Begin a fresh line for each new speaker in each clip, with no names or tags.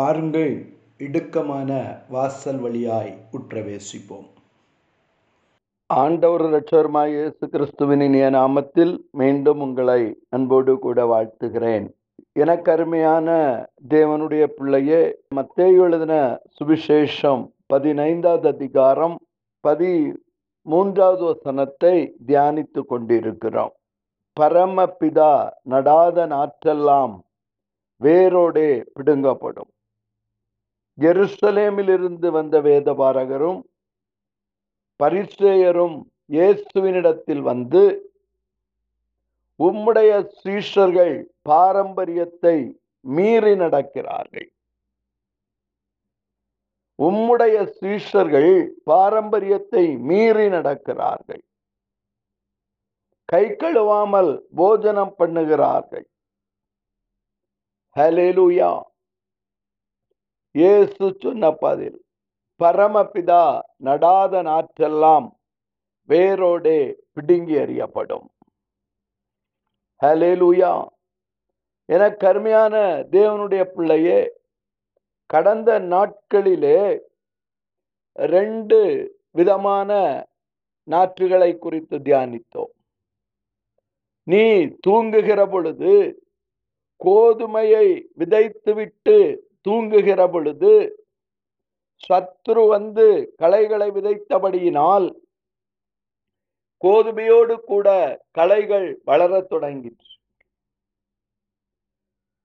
பாருங்கள் இடுக்கமான வாசல் வழியாய் உற்றவேசிப்போம்.
ஆண்டவர் இரட்சகருமாய் இயேசு கிறிஸ்துவின் இனிய நாமத்தில் மீண்டும் உங்களை அன்போடு கூட வாழ்த்துகிறேன். எனக்கு அருமையான தேவனுடைய பிள்ளையே மத்தேயு எழுதின சுவிசேஷம் பதினைந்தாவது அதிகாரம் பதி மூன்றாவது வசனத்தை தியானித்து கொண்டிருக்கிறோம். பரமபிதா நடாத நாற்றெல்லாம் வேரோடே பிடுங்கப்படும். ஜெருசலேமிலிருந்து வந்த வேதபாரகரும் பரிசேயரும் இயேசுவினிடத்தில் வந்து உம்முடைய சீஷர்கள் பாரம்பரியத்தை மீறி நடக்கிறார்கள். உம்முடைய சீஷர்கள் பாரம்பரியத்தை மீறி நடக்கிறார்கள். கை கழுவாமல் போஜனம் பண்ணுகிறார்கள். ஹலேலுயா இயேசு சொன்ன பதில் பரமபிதா நடாத நாற்றெல்லாம் வேரோடே பிடுங்கி எறியப்படும். ஹலேலுயா என கருமையான தேவனுடைய பிள்ளையே கடந்த நாட்களிலே ரெண்டு விதமான நாற்றுகளை குறித்து தியானித்தோம். நீ தூங்குகிற பொழுது கோதுமையை விதைத்துவிட்டு தூங்குகிற பொழுது சத்ரு வந்து களைகளை விதைத்தபடியினால் கோதுமையோடு கூட களைகள் வளரத் தொடங்கிற்று.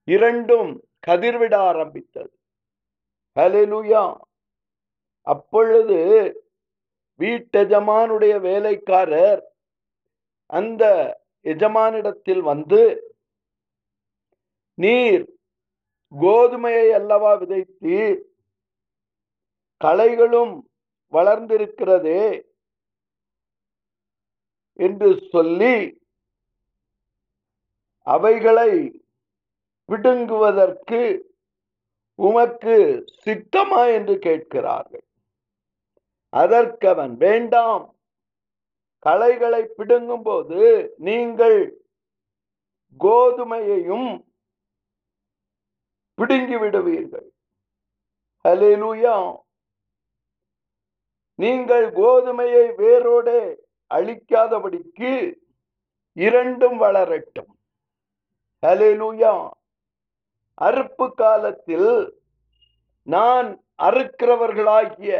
இரண்டும் கதிர்விட ஆரம்பித்தது. ஹலெலுயா அப்பொழுது வீட்டெஜமானுடைய வேலைக்காரர் அந்த எஜமானிடத்தில் வந்து நீர் கோதுமையை அல்லவா விதைத்து களைகளும் வளர்ந்திருக்கிறதே என்று சொல்லி அவைகளை பிடுங்குவதற்கு உமக்கு சித்தமா என்று கேட்கிறார்கள். அதற்கவன் வேண்டாம். களைகளை பிடுங்கும் போது நீங்கள் கோதுமையையும் பிடுங்கி விடுவீர்கள் ஹலேலூயா நீங்கள் கோதுமையை வேரோடு அழிக்காதபடிக்கு இரண்டும் வளரட்டும். ஹலேலூயா அறுப்பு காலத்தில் நான் அறுக்கிறவர்களாகிய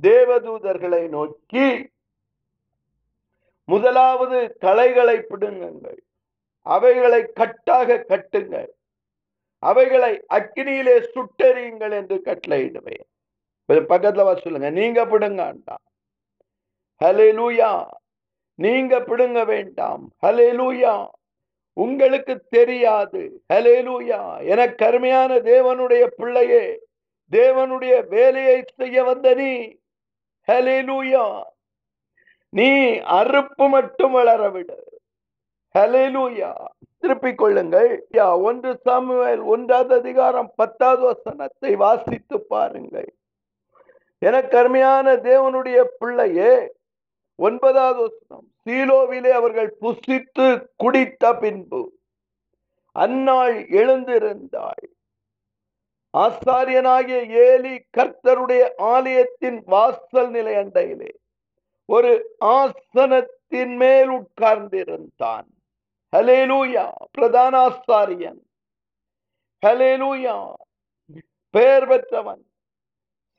தேவதூதர்களை நோக்கி முதலாவது களைகளை பிடுங்குங்கள். அவைகளை கட்டாக கட்டுங்கள். அவைகளை அக்னியிலே சுட்டெறியுங்கள் என்று கட்டளையிடுவேன் பக்கத்துல வர சொல்லுங்க. நீங்க பிடுங்காண்டா ஹலே லூயா நீங்க பிடுங்க வேண்டாம். ஹலே லூயா உங்களுக்கு தெரியாது. ஹலே லூயா என கருமையான தேவனுடைய பிள்ளையே தேவனுடைய வேலையை செய்ய வந்த நீ ஹலே லூயா நீ அறுப்பு மட்டும் வளர விடு ஹலேலூயா திருப்பிக் கொள்ளுங்கள் ஒன்று சாமுவேல் ஒன்றாவது அதிகாரம் பத்தாவது வசனத்தை வாசித்து பாருங்கள். எனக்கு அருமையான தேவனுடைய பிள்ளையே ஒன்பதாவது வசனம். சீலோவிலே அவர்கள் புசித்து குடித்த பின்பு அந்நாள் எழுந்திருந்தாள். ஆசாரியனாகிய ஏலி கர்த்தருடைய ஆலயத்தின் வாசல் நிலை அண்டையிலே ஒரு ஆசனத்தின் மேல் உட்கார்ந்திருந்தான். ஹலேலூயா பிரதானாஸ்தாரியன் ஹலேலூயா பெயர் பெற்றவன்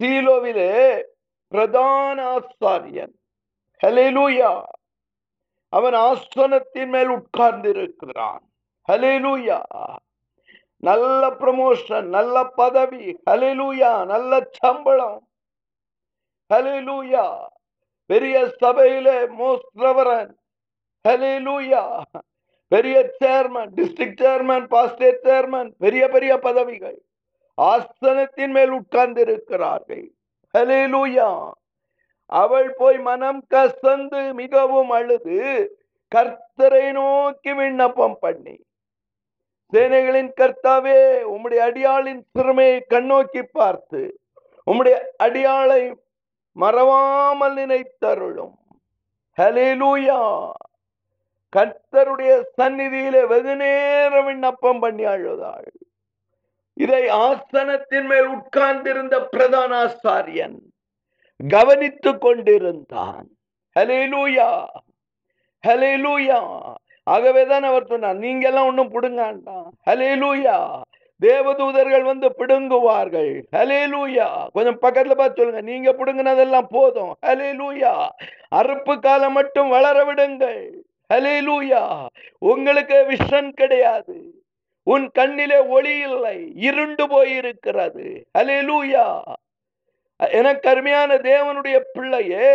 சீலோவிலே பிரதான ஆசாரியன் ஹலேலூயா அவன் ஆசனத்தின் மேல் உட்கார்ந்திருக்கிறான். ஹலேலூயா நல்ல ப்ரமோஷன் நல்ல பதவி. ஹலேலூயா நல்ல சம்பளம். ஹலேலூயா பெரிய சபையிலே மோஸ்ட் ஹலேலூயா பெரிய chairman district chairman pastorate chairman பெரிய பெரிய பதவிகள். ஆசனத்தின் மேல் உட்கார்ந்து இருக்கிறார்கள் அவள் போய் மனம் கசந்து மிகவும் அழுது கர்த்தரை நோக்கி விண்ணப்பம் பண்ணி. சேனைகளின் கர்த்தாவே உம்முடைய அடியாளின் சிறுமையை கண்ணோக்கி பார்த்து உம்முடைய அடியாளை மறவாமல் நினைத்தருளும். ஹலேலூயா கர்த்தருடைய சந்நிதியிலே வெகு நேரம் விண்ணப்பம் பண்ணி அழுதாள். இதை ஆசனத்தின் மேல் உட்கார்ந்திருந்த பிரதான ஆசாரியன் கவனித்துக் கொண்டிருந்தான். ஹலேலூயா ஹலேலூயா ஆகவேதான் அவர் சொன்னார் நீங்க எல்லாம் ஒண்ணும் பிடுங்காண்டாம் ஹலேலூயா தேவதூதர்கள் வந்து பிடுங்குவார்கள். ஹலே லூயா கொஞ்சம் பக்கத்துல பார்த்து சொல்லுங்க நீங்க பிடுங்கினதெல்லாம் போதும். ஹலே லூயா அறுப்பு காலம் மட்டும் வளர விடுங்கள். ஹலேலூயா உங்களுக்கு விஷன் கிடையாது. உன் கண்ணிலே ஒளி இல்லை. இருண்டு போயிருக்கிறது. ஹலேலூயா எனக்கு அருமையான தேவனுடைய பிள்ளையே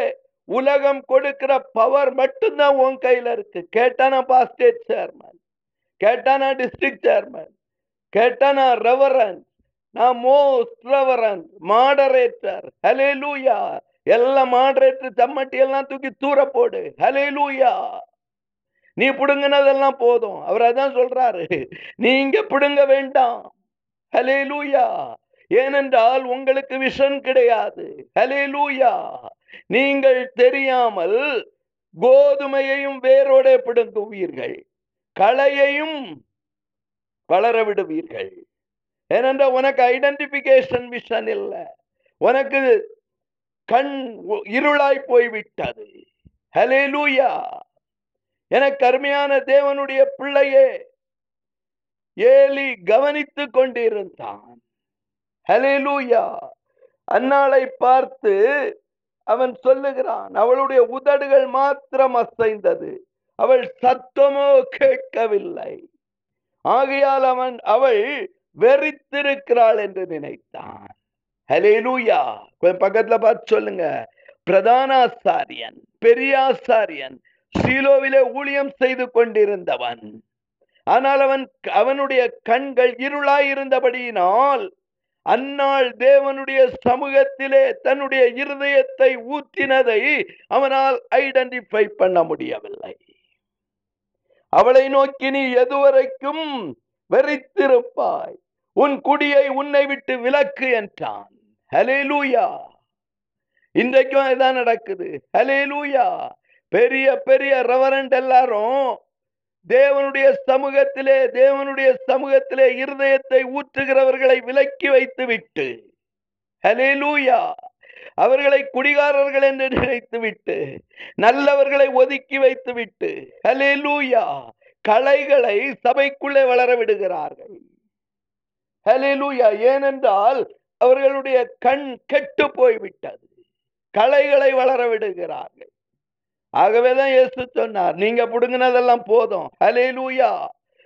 உலகம் கொடுக்கிற பவர் மட்டும்தான் உன் கையில இருக்கு. கேட்டானா பாஸ்டேட் சேர்மன் கேட்டானா டிஸ்ட்ரிக்ட் சேர்மன் கேட்டானா ரெவரன் நான் most reverend moderator hallelujah எல்லாம் மாடரேட்டர் சம்மட்டி எல்லாம் தூக்கி தூர போடு ஹலே லூயா நீ பிடுங்கினதெல்லாம் போதும். அவர் அதான் சொல்றாரு. நீங்க பிடுங்க வேண்டாம். ஹலே லூயா ஏனென்றால் உங்களுக்கு விஷன் கிடையாது. ஹலே லூயா நீங்கள் தெரியாமல் கோதுமையையும் வேரோட பிடுங்குவீர்கள். களையையும் வளர விடுவீர்கள். ஏனென்றால் உனக்கு ஐடென்டிபிகேஷன் விஷன் இல்லை. உனக்கு கண் இருளாய் போய்விட்டது. ஹலே லூயா எனக்கு அருமையான தேவனுடைய பிள்ளையே ஏலி கவனித்துக் கொண்டிருந்தான். ஹலேலூயா அன்னாளை பார்த்து அவன் சொல்லுகிறான் அவளுடைய உதடுகள் மாத்திரம் அசைந்தது அவள் சத்தமோ கேட்கவில்லை. ஆகையால் அவன் அவள் வெறித்திருக்கிறாள் என்று நினைத்தான். ஹலேலூயா கொஞ்சம் பக்கத்துல பார்த்து சொல்லுங்க. பிரதானாசாரியன் பெரியாசாரியன் சீலோவிலே ஊழியம் செய்து கொண்டிருந்தவன். ஆனால் அவன் அவனுடைய கண்கள் இருளாயிருந்தபடியினால் அந்நாள் தேவனுடைய சமூகத்திலே தன்னுடைய இருதயத்தை ஊற்றினதை அவனால் ஐடென்டிஃபை பண்ண முடியவில்லை. அவளை நோக்கி நீ எதுவரைக்கும் வெறித்திருப்பாய். உன் குடியை உன்னை விட்டு விலக்கு என்றான். ஹலே லூயா இன்றைக்கும் இதான் நடக்குது. ஹலே லூயா பெரிய பெரிய ரெவரண்ட் எல்லாரும் தேவனுடைய சமூகத்திலே தேவனுடைய சமூகத்திலே இருதயத்தை ஊற்றுகிறவர்களை விலக்கி வைத்து விட்டு ஹலேலூயா அவர்களை குடிகாரர்கள் என்று நினைத்து விட்டு நல்லவர்களை ஒதுக்கி வைத்து விட்டு ஹலே லூயா கலைகளை சபைக்குள்ளே வளர விடுகிறார்கள். ஹலேலூயா ஏனென்றால் அவர்களுடைய கண் கெட்டு போய்விட்டது. கலைகளை வளர விடுகிறார்கள். ஆகவேதான் இயேசு சொன்னார் நீங்க புடுங்கினதெல்லாம் போதும். ஹலே லூயா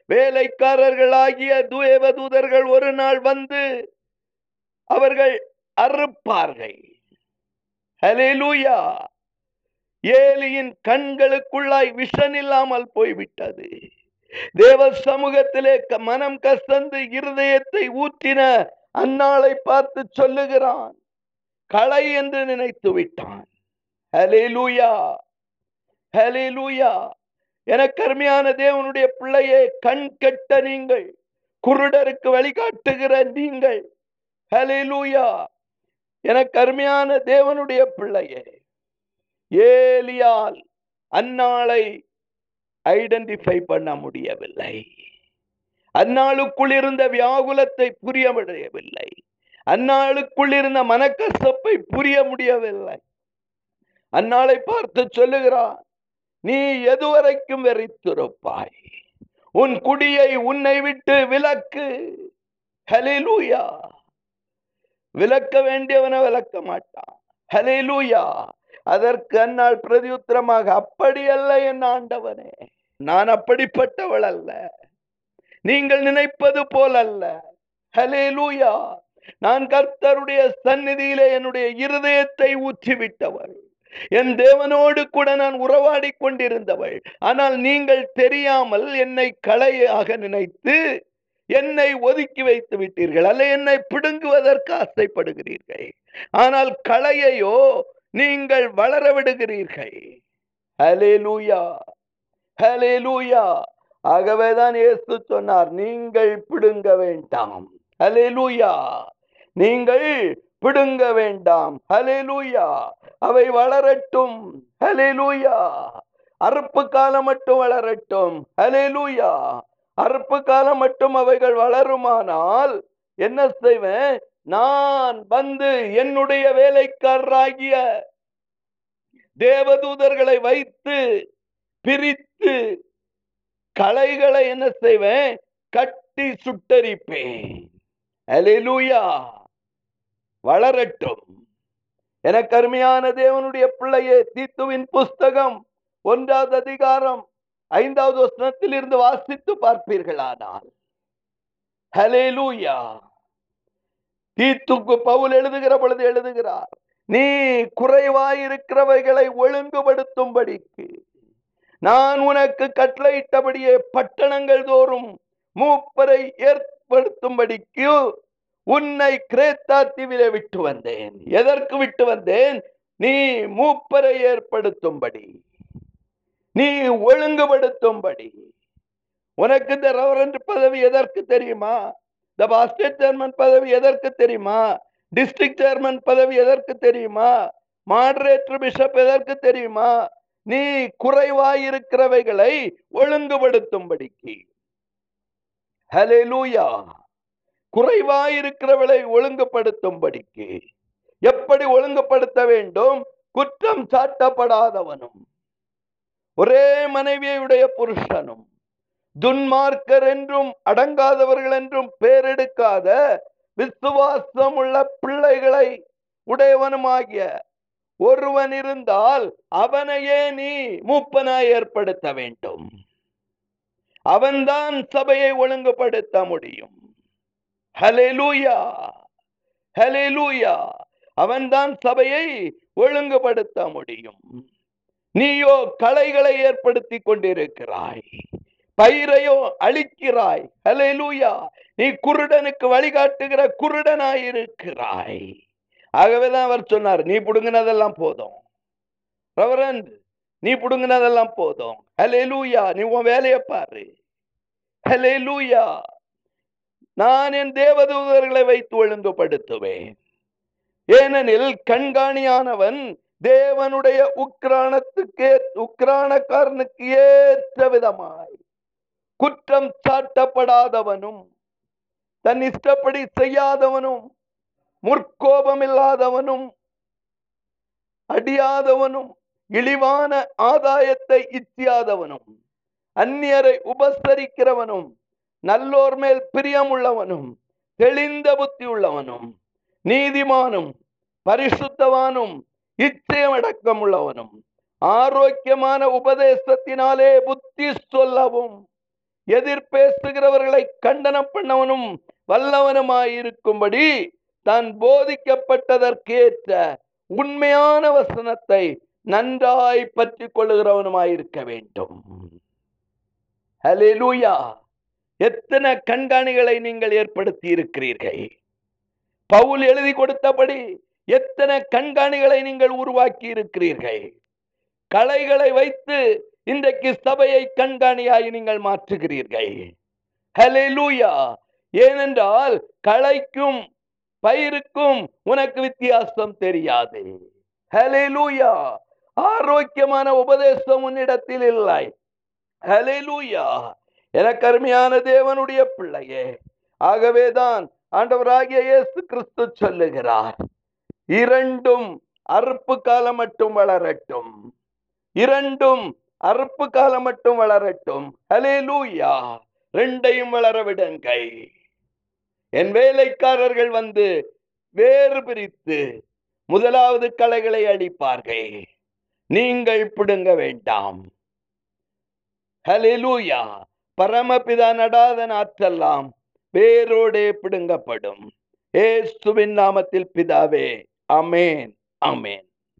வேலைக்காரர்களாகிய தேவதூதர்கள் ஒரு நாள் வந்து அவர்கள் அறுப்பார்கள். ஹலே லூயா ஏலியின் கண்களுக்குள்ளாய் விஷன் இல்லாமல் போய்விட்டது. தேவ சமூகத்திலே மனம் கசந்து இருதயத்தை ஊற்றின அந்நாளை பார்த்து சொல்லுகிறான் களை என்று நினைத்து விட்டான் ஹலே லூயா ஹலிலூயா எனக்கு கருமையான தேவனுடைய பிள்ளையே கண் கெட்ட நீங்கள் குருடருக்கு வழிகாட்டுகிற நீங்கள். ஹலிலூயா எனக்கு கருமையான தேவனுடைய பிள்ளையே ஏலியால் அந்நாளை ஐடென்டிஃபை பண்ண முடியவில்லை. அந்நாளுக்குள் இருந்த வியாகுலத்தை புரிய முடியவில்லை. அந்நாளுக்குள் இருந்த மனக்கசப்பை புரிய முடியவில்லை. அந்நாளை பார்த்து சொல்லுகிறான் நீ எதுவரைக்கும் வெறித்திருப்பாய்? உன் குடியை உன்னை விட்டு விலக்கு. ஹலிலூயா விலக்க வேண்டியவனை விலக்க மாட்டான். ஹலிலூயா அதற்கு அந்நாள் பிரதியுத்திரமாக அப்படி அல்ல என் ஆண்டவனே நான் அப்படிப்பட்டவள் அல்ல. நீங்கள் நினைப்பது போல் அல்ல ஹலேலூயா நான் கர்த்தருடைய சந்நிதியிலே என்னுடைய இருதயத்தை ஊற்றிவிட்டவள். என் தேவனோடு கூட நான் உறவாடி கொண்டிருந்தவள். ஆனால் நீங்கள் தெரியாமல் என்னை களையாக நினைத்து என்னை ஒதுக்கி வைத்து விட்டீர்கள். அல்ல என்னை பிடுங்குவதற்கு ஆசைப்படுகிறீர்கள். ஆனால் களையையோ நீங்கள் வளர விடுகிறீர்கள். ஹலே லூயா ஹலே லூயா ஆகவேதான் இயேசு சொன்னார் நீங்கள் பிடுங்க வேண்டாம். ஹலே லூயா நீங்கள் பிடுங்க வேண்டாம். ஹலேலூயா அவை வளரட்டும். ஹலேலூயா அறுப்பு காலம் மட்டும் வளரட்டும். ஹலேலூயா அறுப்பு காலம் மட்டும் அவைகள் வளருமானால் என்ன செய்வேன்? நான் வந்து என்னுடைய வேலைக்காரராகிய தேவதூதர்களை வைத்து பிரித்து களைகளை என்ன செய்வேன்? கட்டி சுட்டரிப்பேன். அலிலூயா வளரட்டும். எனக்கு அருமையான தேவனுடைய பிள்ளையே தீத்துவின் புஸ்தகம் ஒன்றாவது அதிகாரம் ஐந்தாவது வசனத்தில் இருந்து வாசித்து பார்ப்பீர்களானால். ஹலேலூயா தீத்துக்கு பவுல் எழுதுகிற பொழுது எழுதுகிறார் நீ குறைவாயிருக்கிறவைகளை ஒழுங்குபடுத்தும்படிக்கு நான் உனக்கு கட்டளையிட்டபடியே பட்டணங்கள் தோறும் மூப்பரை ஏற்படுத்தும்படிக்கு உன்னை கிரேத்தா தீவிலே விட்டு வந்தேன். எதற்கு விட்டு வந்தேன்? நீ மூப்பரை ஏற்படுத்தும்படி. நீ ஒழுங்குபடுத்தும்படி. உனக்கு இந்த ரெவரண்ட் பதவி எதற்கு தெரியுமா? இந்த பாஸ்டேட் சேர்மன் பதவி எதற்கு தெரியுமா? டிஸ்ட்ரிக்ட் சேர்மன் பதவி எதற்கு தெரியுமா? மாடரேட்டர் பிஷப் எதற்கு தெரியுமா? நீ குறைவாயிருக்கிறவைகளை ஒழுங்குபடுத்தும்படிக்கு. ஹலே லூயா குறைவாயிருக்கிறவளை ஒழுங்குபடுத்தும்படிக்கு. எப்படி ஒழுங்குபடுத்த வேண்டும்? குற்றம் சாட்டப்படாதவனும். ஒரே மனைவியுடைய புருஷனும். துன்மார்க்கர் என்றும் அடங்காதவர்கள் என்றும் பேரெடுக்காத விசுவாசம் உள்ள பிள்ளைகளை உடையவனுமாகிய ஒருவன் இருந்தால் அவனையே நீ மூப்பனாய் ஏற்படுத்த வேண்டும். அவன்தான் சபையை ஒழுங்குபடுத்த முடியும். ஹலெலூயா ஹலெலூயா அவன்தான் சபையை ஒழுங்குபடுத்த முடியும். நீயோ களைகளை ஏற்படுத்தி கொண்டிருக்கிறாய். பயிரையோ அழிக்கிறாய். ஹலெலூயா நீ குருடனுக்கு வழிகாட்டுகிற குருடனாயிருக்கிறாய். ஆகவேதான் அவர் சொன்னார் நீ புடுங்கினதெல்லாம் போதும். நீ புடுங்கினதெல்லாம் போதும். ஹலேலூயா நீ உன் வேலையை பாரு. ஹலேலூயா நான் என் தேவதூதர்களை வைத்து ஒழுங்குபடுத்துவேன். ஏனெனில் கண்காணியானவன் தேவனுடைய உக்ரானத்துக்கே உக்ரானக்காரனுக்கு ஏற்ற விதமாய் குற்றம் சாட்டப்படாதவனும் தன் இஷ்டப்படி செய்யாதவனும் முற்கோபம் இல்லாதவனும் அடியாதவனும் இழிவான ஆதாயத்தை இச்சியாதவனும் அந்நியரை உபசரிக்கிறவனும் நல்லோர் மேல் பிரியமுள்ளவனும் தெளிந்த புத்தி உள்ளவனும் நீதிமானும் பரிசுத்தவானும் இச்சையமடக்கம் உள்ளவனும் ஆரோக்கியமான உபதேசத்தினாலே புத்தி சொல்லவும் எதிர்பேசுகிறவர்களை கண்டனம் பண்ணவனும் வல்லவனுமாயிருக்கும்படி தான் போதிக்கப்பட்டதற்கேற்ற உண்மையான வசனத்தை நன்றாய் பற்றி கொள்ளுகிறவனுமாயிருக்க வேண்டும். ஹalleluya. எத்தனை கண்காணிகளை நீங்கள் ஏற்படுத்தி இருக்கிறீர்கள் பவுல் எழுதி கொடுத்தபடி எத்தனை கண்காணிகளை நீங்கள் உருவாக்கி இருக்கிறீர்கள் கலைகளை வைத்து இன்றைக்கு சபையை கண்காணியாய் நீங்கள் மாற்றுகிறீர்கள். லூயா ஏனென்றால் கலைக்கும் பயிருக்கும் உனக்கு வித்தியாசம் தெரியாது. லூயா ஆரோக்கியமான உபதேசம் உன்னிடத்தில் இல்லை. லூயா எனக்கு அருமையான தேவனுடைய பிள்ளையே. ஆகவேதான் ஆண்டவராகிய இயேசு கிறிஸ்து சொல்லுகிறார் இரண்டும் அறுப்பு காலம் மட்டும் வளரட்டும். இரண்டும் அறுப்பு காலம் மட்டும் வளரட்டும். ஹalleluya. ரெண்டையும் வளர விடுங்கள். என் வேலைக்காரர்கள் வந்து வேறு பிரித்து முதலாவது களைகளை அடிப்பார்கள். நீங்கள் பிடுங்க வேண்டாம். ஹலே லூயா பரமபிதா நடாத நாற்றெல்லாம் வேரோடே பிடுங்கப்படும். ஏசுவின் நாமத்தில் பிதாவே அமேன் அமேன்